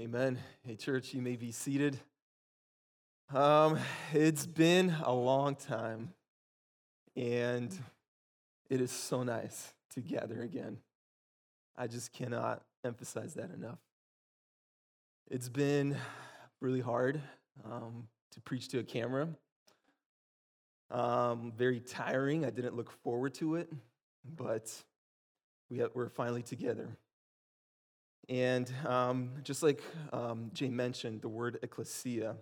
Amen. Hey, church, you may be seated. Um, it's been a long time, and it is so nice to gather again. I just cannot emphasize that enough. It's been really hard um, to preach to a camera, um, very tiring. I didn't look forward to it, but we have, we're finally together. And um, just like um, Jay mentioned, the word ecclesia,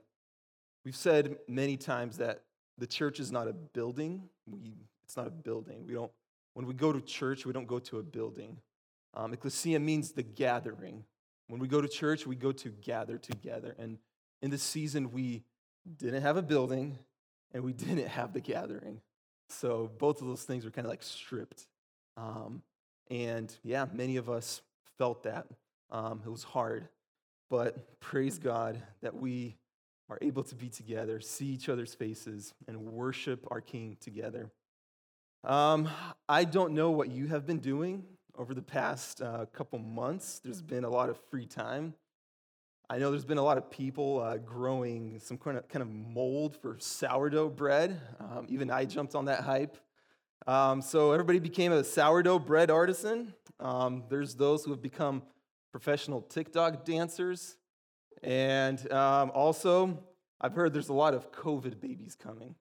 we've said many times that the church is not a building. We, it's not a building. We don't, when we go to church, we don't go to a building. Um, ecclesia means the gathering. When we go to church, we go to gather together. And in this season, we didn't have a building and we didn't have the gathering. So both of those things were kind of like stripped. Um, and yeah, many of us felt that. Um, it was hard, but praise God that we are able to be together, see each other's faces, and worship our King together. Um, I don't know what you have been doing over the past uh, couple months. There's been a lot of free time. I know there's been a lot of people uh, growing some kind of, kind of mold for sourdough bread. Um, even I jumped on that hype. Um, so everybody became a sourdough bread artisan. Um, there's those who have become professional TikTok dancers. And um, also, I've heard there's a lot of COVID babies coming.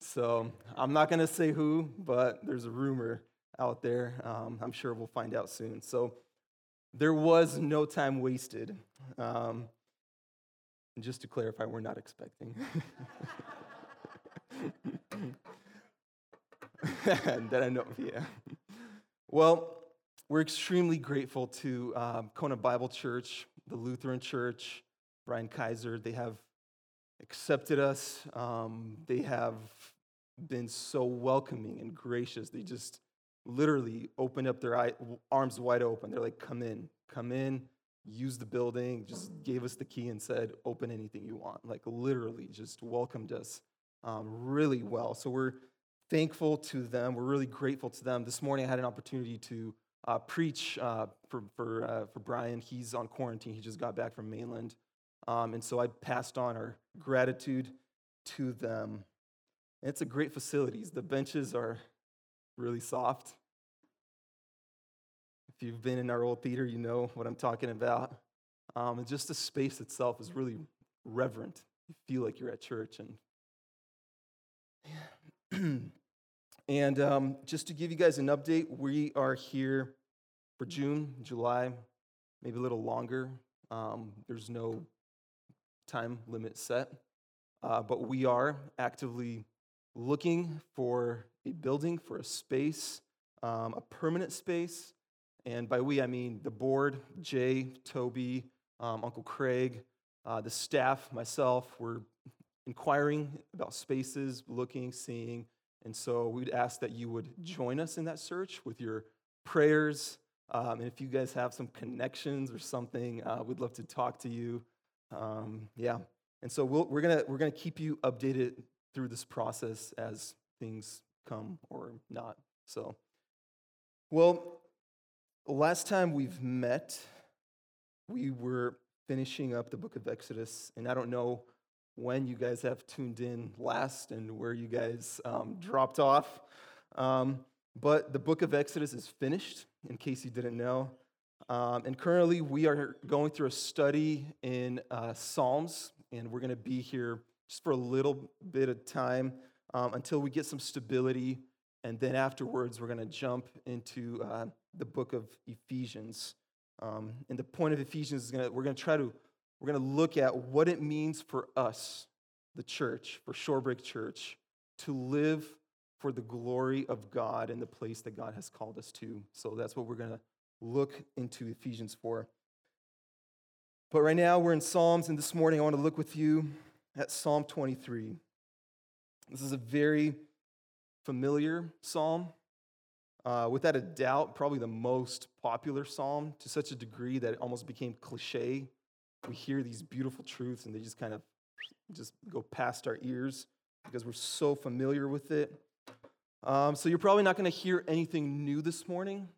So I'm not going to say who, but there's a rumor out there. Um, I'm sure we'll find out soon. So there was no time wasted. Um, just to clarify, we're not expecting. that I know, yeah. Well, we're extremely grateful to um, Kona Bible Church, the Lutheran Church, Brian Kaiser. They have accepted us. Um, they have been so welcoming and gracious. They just literally opened up their eye, arms wide open. They're like, come in, come in, use the building, just gave us the key and said, open anything you want. Like, literally, just welcomed us um, really well. So, we're thankful to them. We're really grateful to them. This morning, I had an opportunity to uh, preach uh, for, for, uh, for Brian. He's on quarantine, he just got back from mainland. Um, and so I passed on our gratitude to them. And it's a great facility. The benches are really soft. If you've been in our old theater, you know what I'm talking about. Um, and just the space itself is really reverent. You feel like you're at church. And And um, just to give you guys an update, we are here for June, July, maybe a little longer. Um, there's no time limit set, uh, but we are actively looking for a building, for a space, um, a permanent space. And by we, I mean the board, Jay, Toby, um, Uncle Craig, uh, the staff, myself. We're inquiring about spaces, looking, seeing. And so we'd ask that you would join us in that search with your prayers. Um, and if you guys have some connections or something, uh, we'd love to talk to you. Um, yeah. And so we we are going to we're gonna keep you updated through this process as things come or not. So, well, last time we've met, we were finishing up the book of Exodus. And I don't know when you guys have tuned in last and where you guys um, dropped off. Um, but the book of Exodus is finished, in case you didn't know. Um, and currently, we are going through a study in uh, Psalms, and we're going to be here just for a little bit of time um, until we get some stability. And then afterwards, we're going to jump into uh, the book of Ephesians. Um, and the point of Ephesians is going to, we're going to try to we're going to look at what it means for us, the church, for Shorebreak Church, to live for the glory of God in the place that God has called us to. So that's what we're going to look into Ephesians 4. But right now we're in Psalms, and this morning I want to look with you at Psalm 23. This is a very familiar psalm. Uh, without a doubt, probably the most popular psalm to such a degree that it almost became cliche we hear these beautiful truths and they just kind of just go past our ears because we're so familiar with it. Um, so you're probably not going to hear anything new this morning,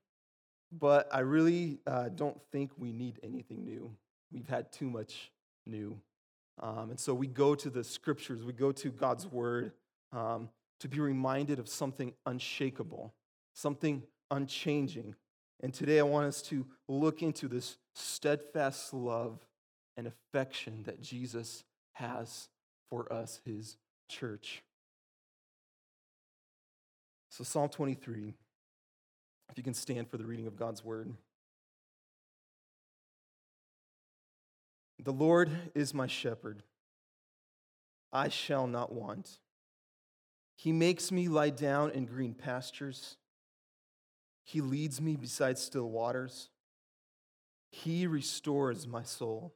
but I really uh, don't think we need anything new. We've had too much new. Um, and so we go to the scriptures, we go to God's word um, to be reminded of something unshakable, something unchanging. And today I want us to look into this steadfast love and affection that Jesus has for us, his church. So, Psalm 23, if you can stand for the reading of God's word. The Lord is my shepherd, I shall not want. He makes me lie down in green pastures. He leads me beside still waters. He restores my soul.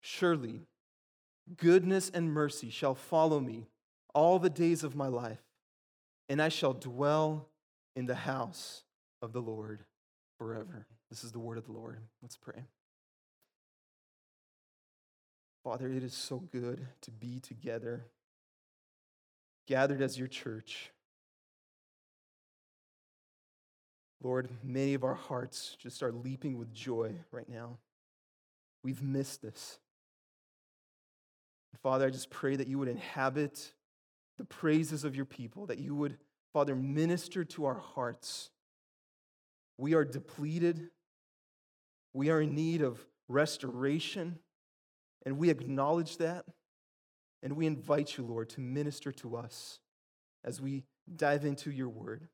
Surely, goodness and mercy shall follow me all the days of my life, and I shall dwell in the house of the Lord forever. This is the word of the Lord. Let's pray. Father, it is so good to be together, gathered as your church. Lord, many of our hearts just are leaping with joy right now. We've missed this. Father, I just pray that you would inhabit the praises of your people, that you would, Father, minister to our hearts. We are depleted, we are in need of restoration, and we acknowledge that. And we invite you, Lord, to minister to us as we dive into your word.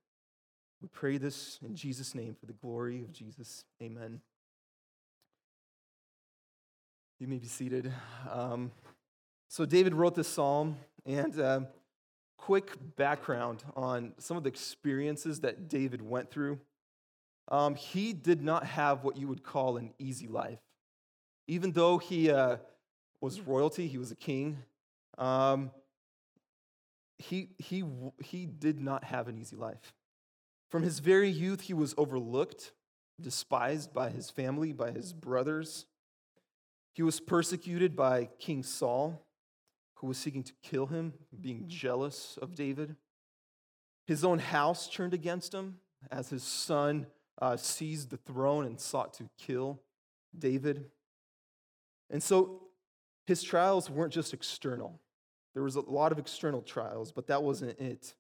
We pray this in Jesus' name for the glory of Jesus. Amen. You may be seated. Um, so, David wrote this psalm, and uh, quick background on some of the experiences that David went through. Um, he did not have what you would call an easy life. Even though he uh, was royalty, he was a king, um, he, he, he did not have an easy life. From his very youth, he was overlooked, despised by his family, by his brothers. He was persecuted by King Saul, who was seeking to kill him, being jealous of David. His own house turned against him as his son uh, seized the throne and sought to kill David. And so his trials weren't just external. There was a lot of external trials, but that wasn't it.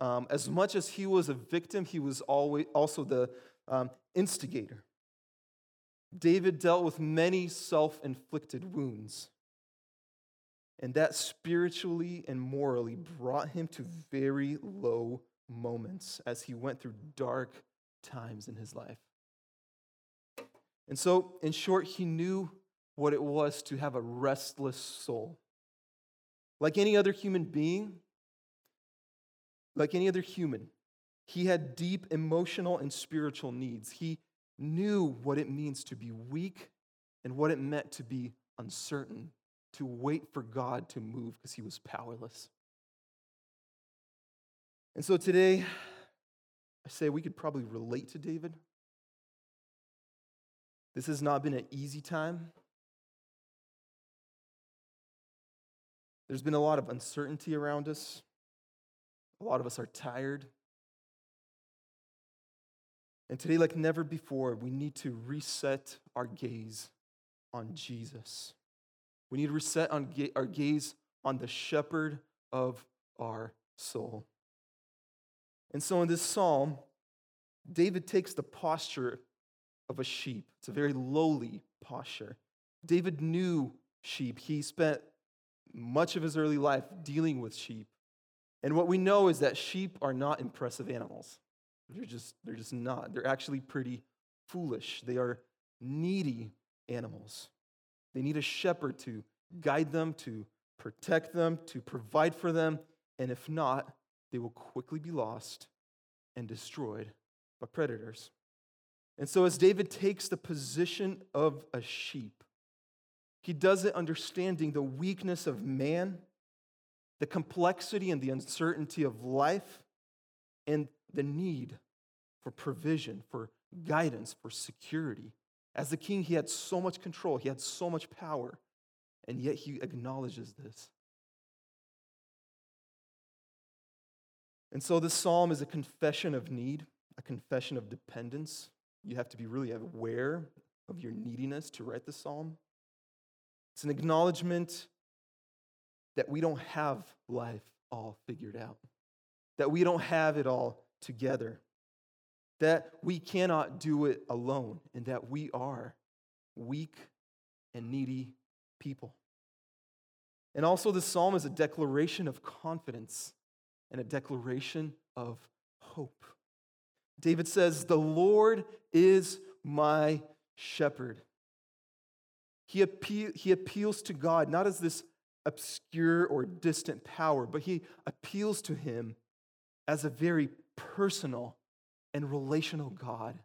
Um, as much as he was a victim, he was always also the um, instigator. David dealt with many self inflicted wounds. And that spiritually and morally brought him to very low moments as he went through dark times in his life. And so, in short, he knew what it was to have a restless soul. Like any other human being, like any other human, he had deep emotional and spiritual needs. He knew what it means to be weak and what it meant to be uncertain, to wait for God to move because he was powerless. And so today, I say we could probably relate to David. This has not been an easy time. There's been a lot of uncertainty around us. A lot of us are tired. And today, like never before, we need to reset our gaze on Jesus. We need to reset on ga- our gaze on the shepherd of our soul. And so in this psalm, David takes the posture of a sheep. It's a very lowly posture. David knew sheep. He spent much of his early life dealing with sheep. And what we know is that sheep are not impressive animals. They're just, they're just not. They're actually pretty foolish. They are needy animals. They need a shepherd to guide them, to protect them, to provide for them. And if not, they will quickly be lost and destroyed by predators. And so, as David takes the position of a sheep, He does it understanding the weakness of man, the complexity and the uncertainty of life, and the need for provision, for guidance, for security. As the king, he had so much control, he had so much power, and yet he acknowledges this. And so this psalm is a confession of need, a confession of dependence. You have to be really aware of your neediness to write the psalm. It's an acknowledgement that we don't have life all figured out, that we don't have it all together, that we cannot do it alone, and that we are weak and needy people. And also, the psalm is a declaration of confidence and a declaration of hope. David says, The Lord is my shepherd. He, appeal, he appeals to God not as this obscure or distant power, but he appeals to him as a very personal and relational God.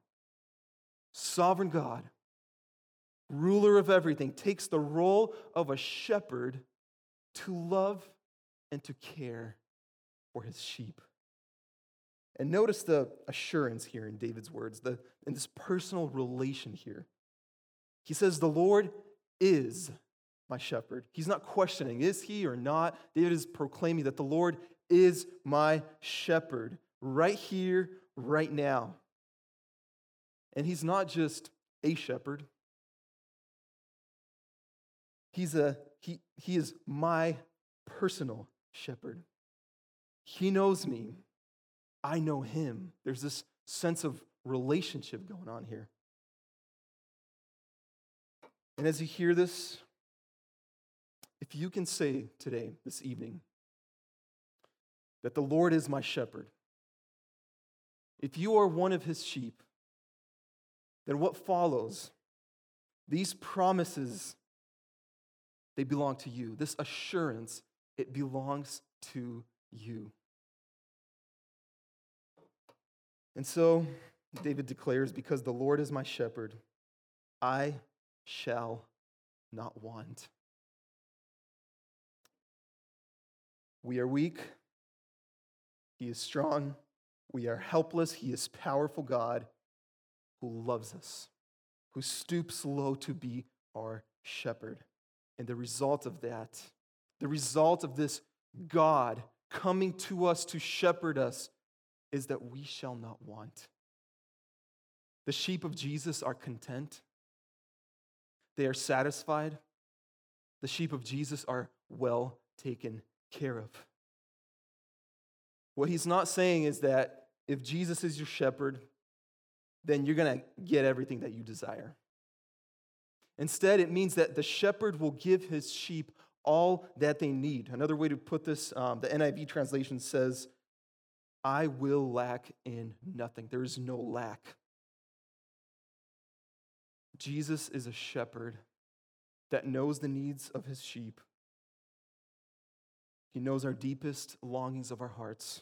Sovereign God, ruler of everything, takes the role of a shepherd to love and to care for his sheep. And notice the assurance here in David's words, the, in this personal relation here. He says, The Lord is my shepherd. He's not questioning, is he or not? David is proclaiming that the Lord is my shepherd right here, right now. And he's not just a shepherd. He's a he, he is my personal shepherd. He knows me. I know him. There's this sense of relationship going on here. And as you hear this, if you can say today, this evening, that the Lord is my shepherd, if you are one of his sheep, then what follows? These promises, they belong to you. This assurance, it belongs to you. And so David declares, Because the Lord is my shepherd, I shall not want. We are weak. He is strong. We are helpless. He is powerful God who loves us, who stoops low to be our shepherd. And the result of that, the result of this God coming to us to shepherd us, is that we shall not want. The sheep of Jesus are content, they are satisfied. The sheep of Jesus are well taken care of. What he's not saying is that if Jesus is your shepherd, then you're going to get everything that you desire. Instead, it means that the shepherd will give his sheep all that they need. Another way to put this, um, the NIV translation says, I will lack in nothing. There is no lack. Jesus is a shepherd that knows the needs of his sheep. He knows our deepest longings of our hearts.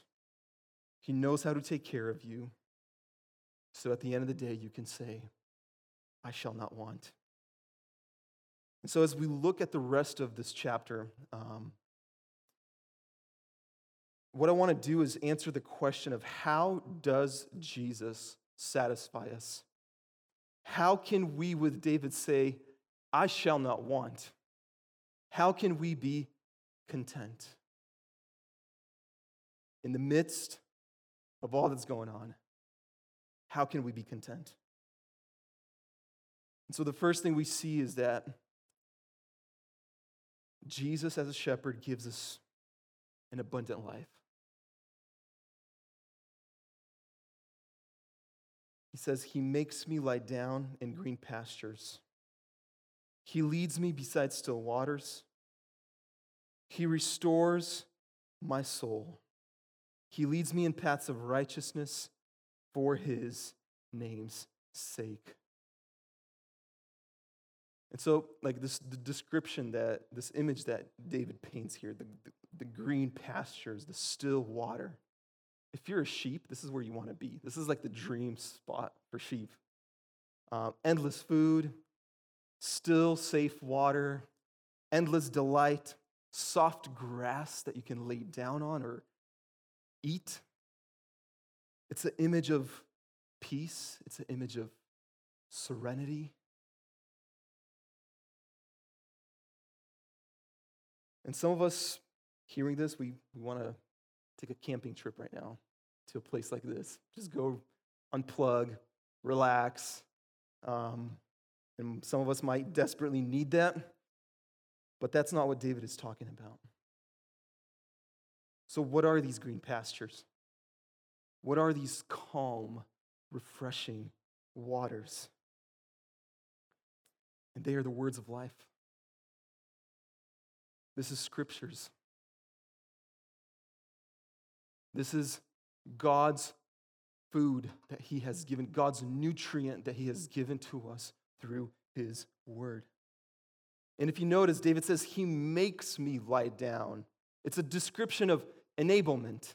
He knows how to take care of you. So at the end of the day, you can say, I shall not want. And so as we look at the rest of this chapter, um, what I want to do is answer the question of how does Jesus satisfy us? How can we, with David, say, I shall not want? How can we be content? In the midst of all that's going on, how can we be content? And so the first thing we see is that Jesus, as a shepherd, gives us an abundant life. He says, He makes me lie down in green pastures. He leads me beside still waters. He restores my soul. He leads me in paths of righteousness for his name's sake. And so, like this the description that, this image that David paints here, the, the, the green pastures, the still water, if you're a sheep, this is where you want to be. This is like the dream spot for sheep. Um, endless food, still, safe water, endless delight, soft grass that you can lay down on or eat. It's an image of peace, it's an image of serenity. And some of us hearing this, we, we want to take a camping trip right now to a place like this. Just go unplug, relax. Um, and some of us might desperately need that, but that's not what David is talking about. So, what are these green pastures? What are these calm, refreshing waters? And they are the words of life. This is scriptures. This is God's food that He has given, God's nutrient that He has given to us through His word. And if you notice, David says, He makes me lie down. It's a description of enablement.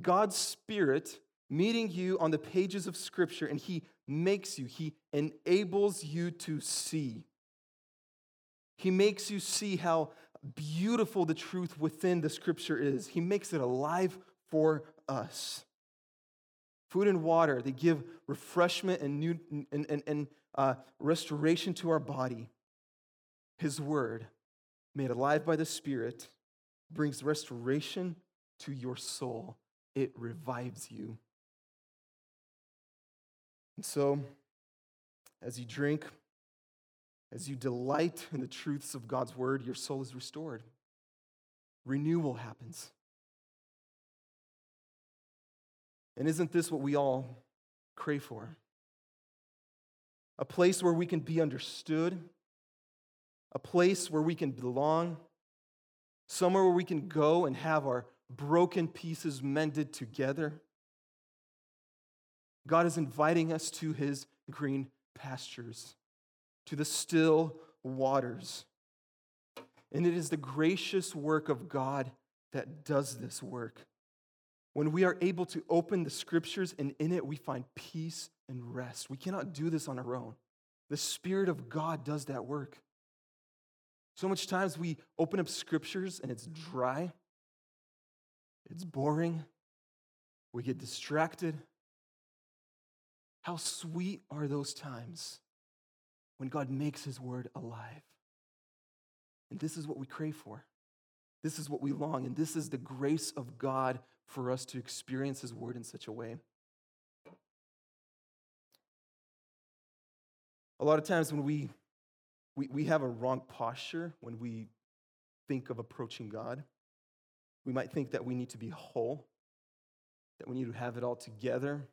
God's Spirit meeting you on the pages of Scripture, and He makes you, He enables you to see. He makes you see how beautiful the truth within the Scripture is. He makes it alive for us. Food and water, they give refreshment and, new, and, and, and uh, restoration to our body. His word, made alive by the Spirit, brings restoration to your soul. It revives you. And so, as you drink, as you delight in the truths of God's word, your soul is restored. Renewal happens. And isn't this what we all crave for? A place where we can be understood, a place where we can belong, somewhere where we can go and have our broken pieces mended together. God is inviting us to his green pastures, to the still waters. And it is the gracious work of God that does this work when we are able to open the scriptures and in it we find peace and rest. We cannot do this on our own. The Spirit of God does that work. So much times we open up scriptures and it's dry, it's boring, we get distracted. How sweet are those times when God makes His word alive? And this is what we crave for. This is what we long, and this is the grace of God for us to experience His Word in such a way. A lot of times when we, we, we have a wrong posture when we think of approaching God, we might think that we need to be whole, that we need to have it all together.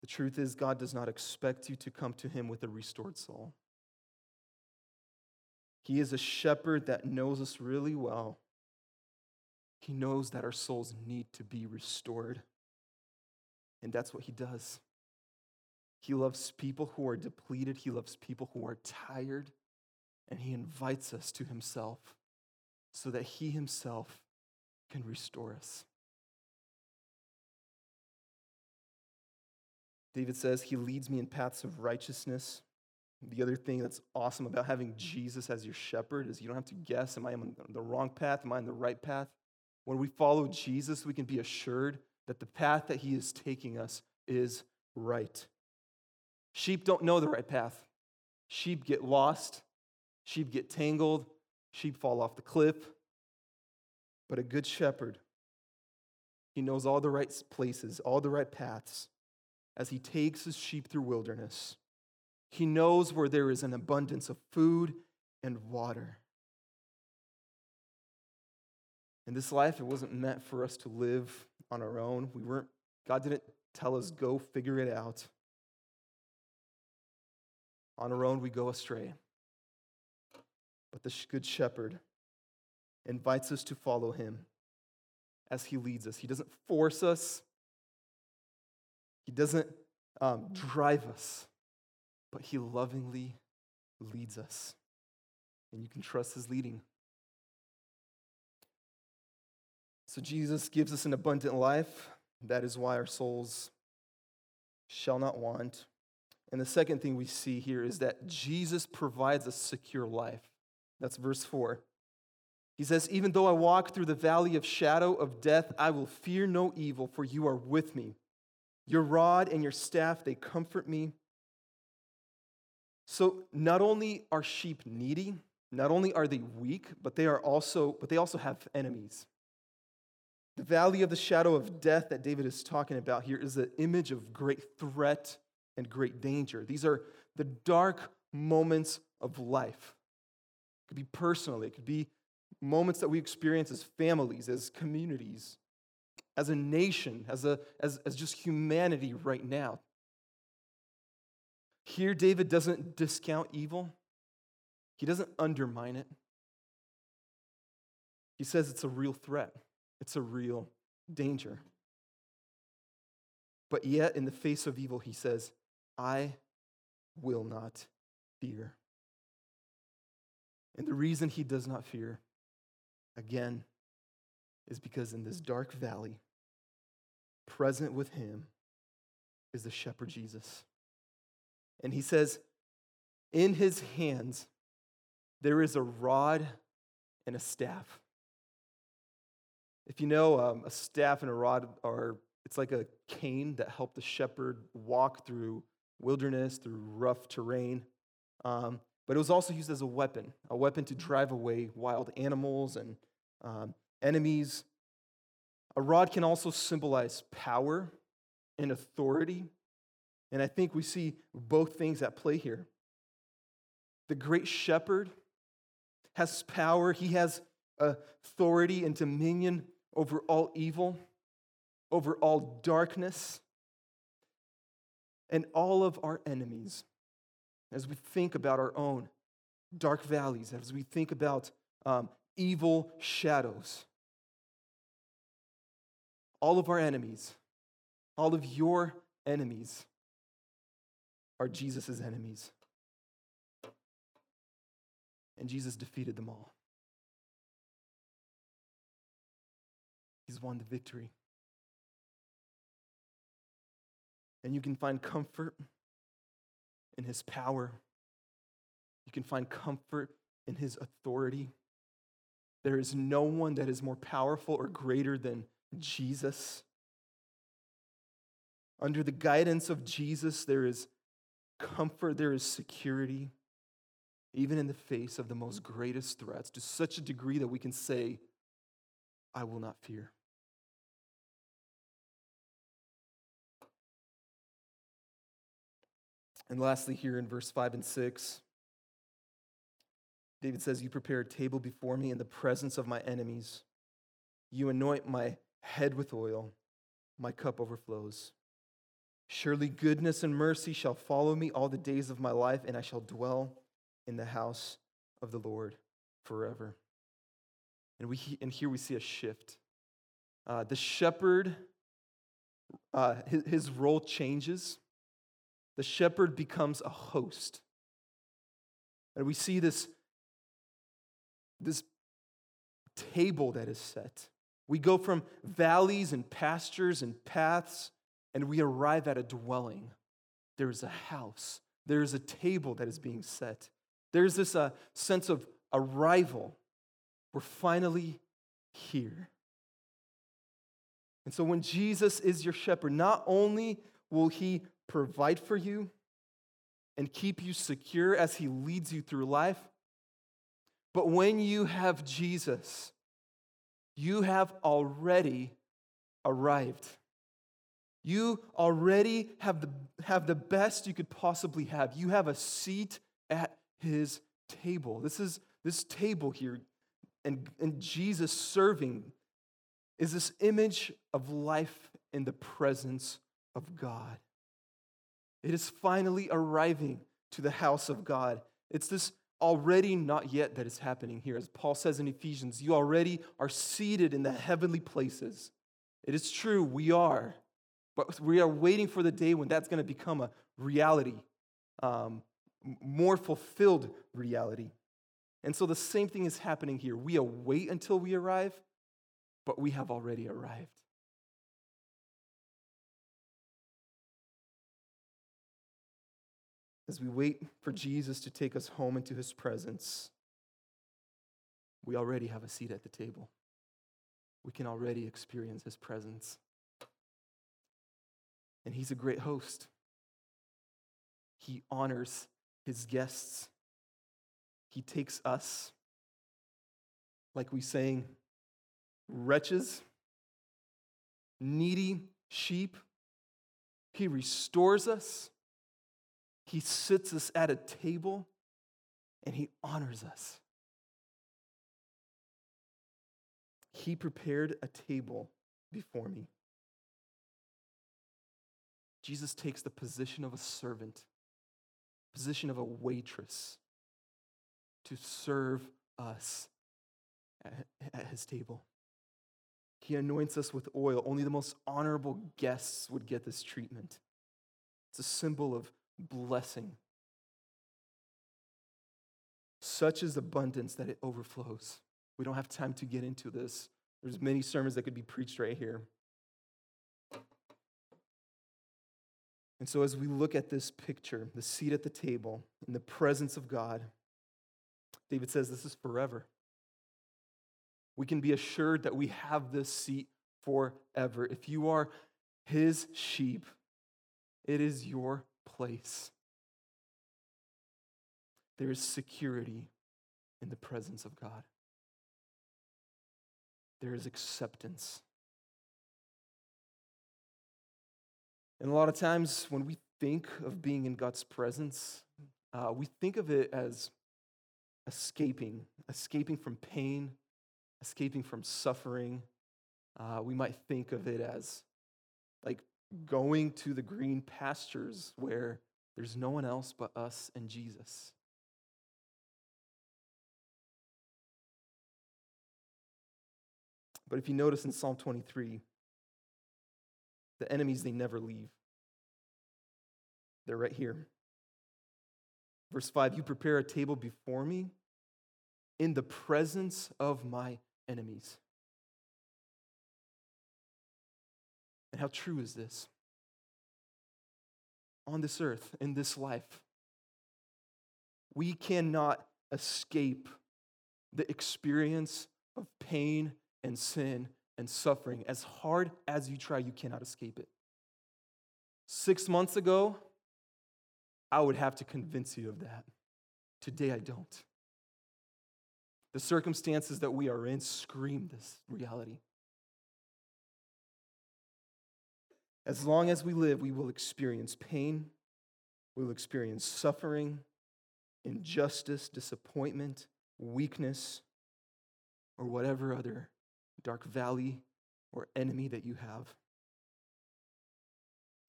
The truth is, God does not expect you to come to Him with a restored soul. He is a shepherd that knows us really well he knows that our souls need to be restored. And that's what he does. He loves people who are depleted, he loves people who are tired, and he invites us to himself so that he himself can restore us. David says, He leads me in paths of righteousness. The other thing that's awesome about having Jesus as your shepherd is you don't have to guess, Am I on the wrong path? Am I on the right path? When we follow Jesus, we can be assured that the path that he is taking us is right. Sheep don't know the right path. Sheep get lost, sheep get tangled, sheep fall off the cliff. But a good shepherd, he knows all the right places, all the right paths as he takes his sheep through wilderness. He knows where there is an abundance of food and water. In this life, it wasn't meant for us to live on our own. We weren't, God didn't tell us, go figure it out. On our own, we go astray. But the Good Shepherd invites us to follow him as he leads us. He doesn't force us, he doesn't um, drive us, but he lovingly leads us. And you can trust his leading. So Jesus gives us an abundant life. That is why our souls shall not want. And the second thing we see here is that Jesus provides a secure life. That's verse 4. He says, Even though I walk through the valley of shadow of death, I will fear no evil, for you are with me. Your rod and your staff, they comfort me. So not only are sheep needy, not only are they weak, but they are also, but they also have enemies. The valley of the shadow of death that David is talking about here is an image of great threat and great danger. These are the dark moments of life. Could be personal, it could be moments that we experience as families, as communities, as a nation, as, a, as, as just humanity right now. Here, David doesn't discount evil, he doesn't undermine it. He says it's a real threat, it's a real danger. But yet, in the face of evil, he says, I will not fear. And the reason he does not fear, again, is because in this dark valley, present with him is the shepherd Jesus. And he says, In his hands there is a rod and a staff. If you know, um, a staff and a rod are, it's like a cane that helped the shepherd walk through wilderness, through rough terrain. Um, but it was also used as a weapon, a weapon to drive away wild animals and um, enemies. A rod can also symbolize power and authority. And I think we see both things at play here. The great shepherd has power, he has authority and dominion over all evil, over all darkness, and all of our enemies. As we think about our own dark valleys, as we think about um, evil shadows, all of our enemies, all of your enemies are Jesus' enemies. And Jesus defeated them all. He's won the victory. And you can find comfort in his power. You can find comfort in his authority. There is no one that is more powerful or greater than Jesus. Under the guidance of Jesus, there is comfort, there is security, even in the face of the most greatest threats, to such a degree that we can say, I will not fear. And lastly, here in verse 5 and 6, David says, You prepare a table before me in the presence of my enemies. You anoint my head with oil, my cup overflows. Surely goodness and mercy shall follow me all the days of my life, and I shall dwell in the house of the Lord forever. And, we, and here we see a shift. Uh, the shepherd, uh, his, his role changes. The shepherd becomes a host. And we see this, this table that is set. We go from valleys and pastures and paths and we arrive at a dwelling. There is a house, there is a table that is being set. There's this uh, sense of arrival. We're finally here. And so, when Jesus is your shepherd, not only will he provide for you and keep you secure as he leads you through life, but when you have Jesus, you have already arrived. You already have the, have the best you could possibly have. You have a seat at his table. This is this table here, and, and Jesus serving is this image of life in the presence of God. It is finally arriving to the house of God. It's this already not yet that is happening here. As Paul says in Ephesians, you already are seated in the heavenly places. It is true, we are. But we are waiting for the day when that's going to become a reality, um, more fulfilled reality. And so the same thing is happening here. We await until we arrive, but we have already arrived. As we wait for Jesus to take us home into his presence, we already have a seat at the table. We can already experience his presence. And he's a great host. He honors his guests. He takes us, like we sang, wretches, needy sheep. He restores us. He sits us at a table and he honors us. He prepared a table before me. Jesus takes the position of a servant, position of a waitress to serve us at, his table. He anoints us with oil. Only the most honorable guests would get this treatment. It's a symbol of blessing. Such is abundance that it overflows. We don't have time to get into this. There's many sermons that could be preached right here. And so, as we look at this picture, the seat at the table, in the presence of God, David says this is forever. We can be assured that we have this seat forever. If you are his sheep, it is your place. There is security in the presence of God, there is acceptance. And a lot of times when we think of being in God's presence, uh, we think of it as escaping, escaping from pain, escaping from suffering. Uh, we might think of it as like going to the green pastures where there's no one else but us and Jesus. But if you notice in Psalm 23, the enemies, they never leave. They're right here. Verse 5 You prepare a table before me in the presence of my enemies. And how true is this? On this earth, in this life, we cannot escape the experience of pain and sin and suffering. As hard as you try, you cannot escape it. Six months ago, I would have to convince you of that. Today, I don't. The circumstances that we are in scream this reality. As long as we live, we will experience pain, we will experience suffering, injustice, disappointment, weakness, or whatever other dark valley or enemy that you have.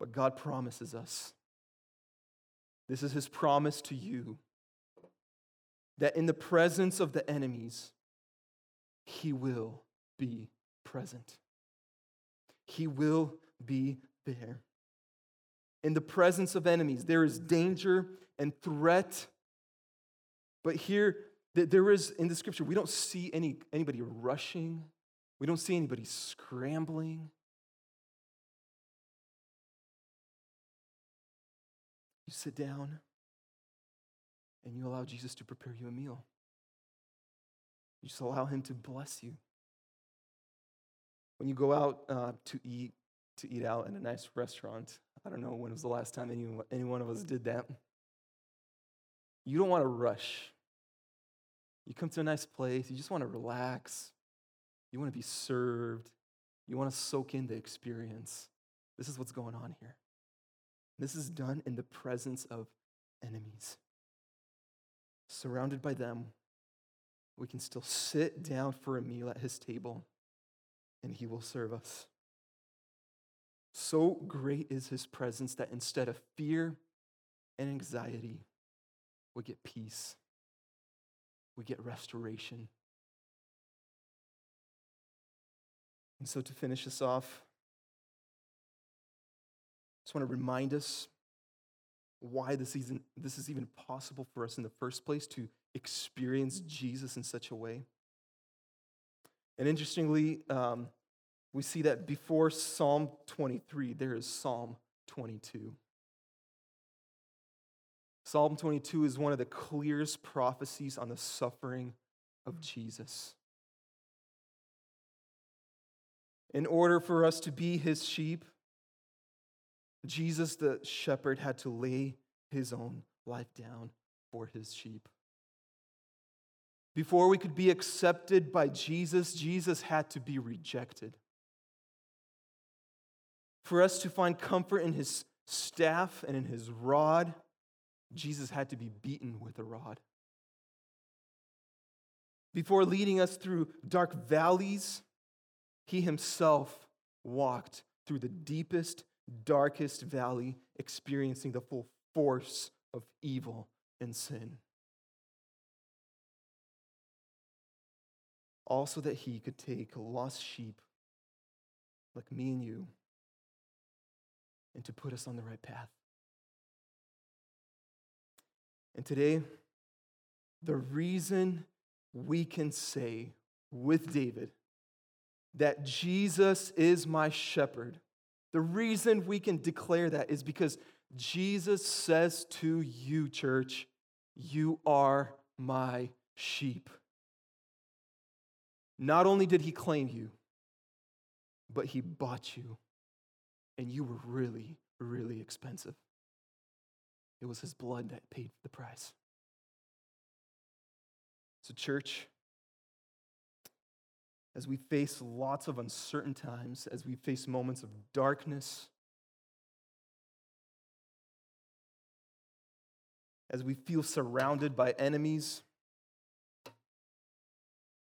But God promises us this is his promise to you that in the presence of the enemies, he will be present. He will be there. In the presence of enemies, there is danger and threat. But here, there is in the scripture, we don't see any, anybody rushing, we don't see anybody scrambling. You sit down and you allow Jesus to prepare you a meal. You just allow him to bless you. When you go out uh, to eat, to eat out in a nice restaurant, I don't know when was the last time any, any one of us did that. You don't want to rush. You come to a nice place, you just want to relax. You want to be served. You want to soak in the experience. This is what's going on here. This is done in the presence of enemies surrounded by them, we can still sit down for a meal at his table and he will serve us. So great is his presence that instead of fear and anxiety, we get peace, we get restoration. And so, to finish this off, I just want to remind us why this, even, this is even possible for us in the first place to experience Jesus in such a way. And interestingly, um, we see that before Psalm 23, there is Psalm 22. Psalm 22 is one of the clearest prophecies on the suffering of mm. Jesus. In order for us to be his sheep, Jesus the shepherd had to lay his own life down for his sheep. Before we could be accepted by Jesus, Jesus had to be rejected. For us to find comfort in his staff and in his rod, Jesus had to be beaten with a rod. Before leading us through dark valleys, he himself walked through the deepest, darkest valley, experiencing the full force of evil and sin. Also, that he could take lost sheep like me and you and to put us on the right path. And today, the reason we can say with David that Jesus is my shepherd, the reason we can declare that is because Jesus says to you, church, you are my sheep. Not only did he claim you, but he bought you, and you were really, really expensive. It was his blood that paid the price. So, church, as we face lots of uncertain times, as we face moments of darkness, as we feel surrounded by enemies,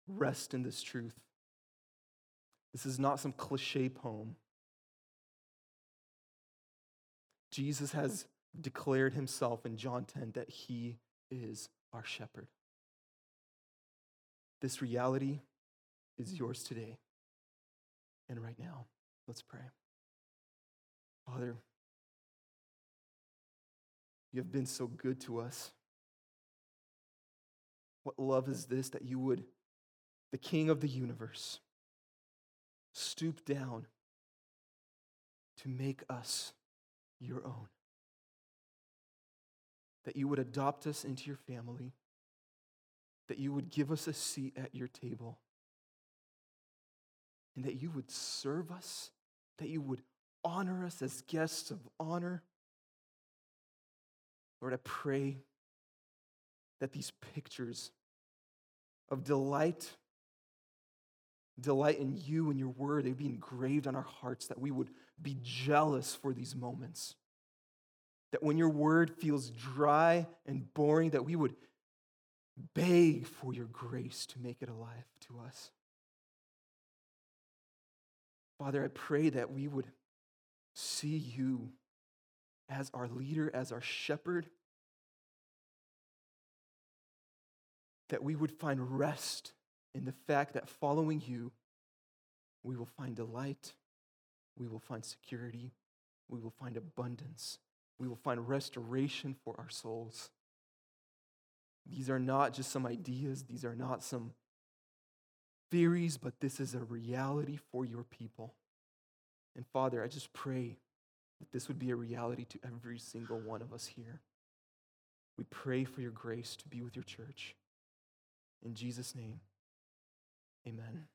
rest in this truth. This is not some cliche poem. Jesus has declared himself in John 10 that he is our shepherd. This reality is yours today and right now. Let's pray. Father, you have been so good to us. What love is this that you would, the King of the universe, stoop down to make us your own? That you would adopt us into your family, that you would give us a seat at your table and that you would serve us, that you would honor us as guests of honor. Lord, I pray that these pictures of delight, delight in you and your word, they'd be engraved on our hearts, that we would be jealous for these moments. That when your word feels dry and boring, that we would beg for your grace to make it alive to us. Father, I pray that we would see you as our leader, as our shepherd, that we would find rest in the fact that following you, we will find delight, we will find security, we will find abundance, we will find restoration for our souls. These are not just some ideas, these are not some theories, but this is a reality for your people. And Father, I just pray that this would be a reality to every single one of us here. We pray for your grace to be with your church. In Jesus' name, amen.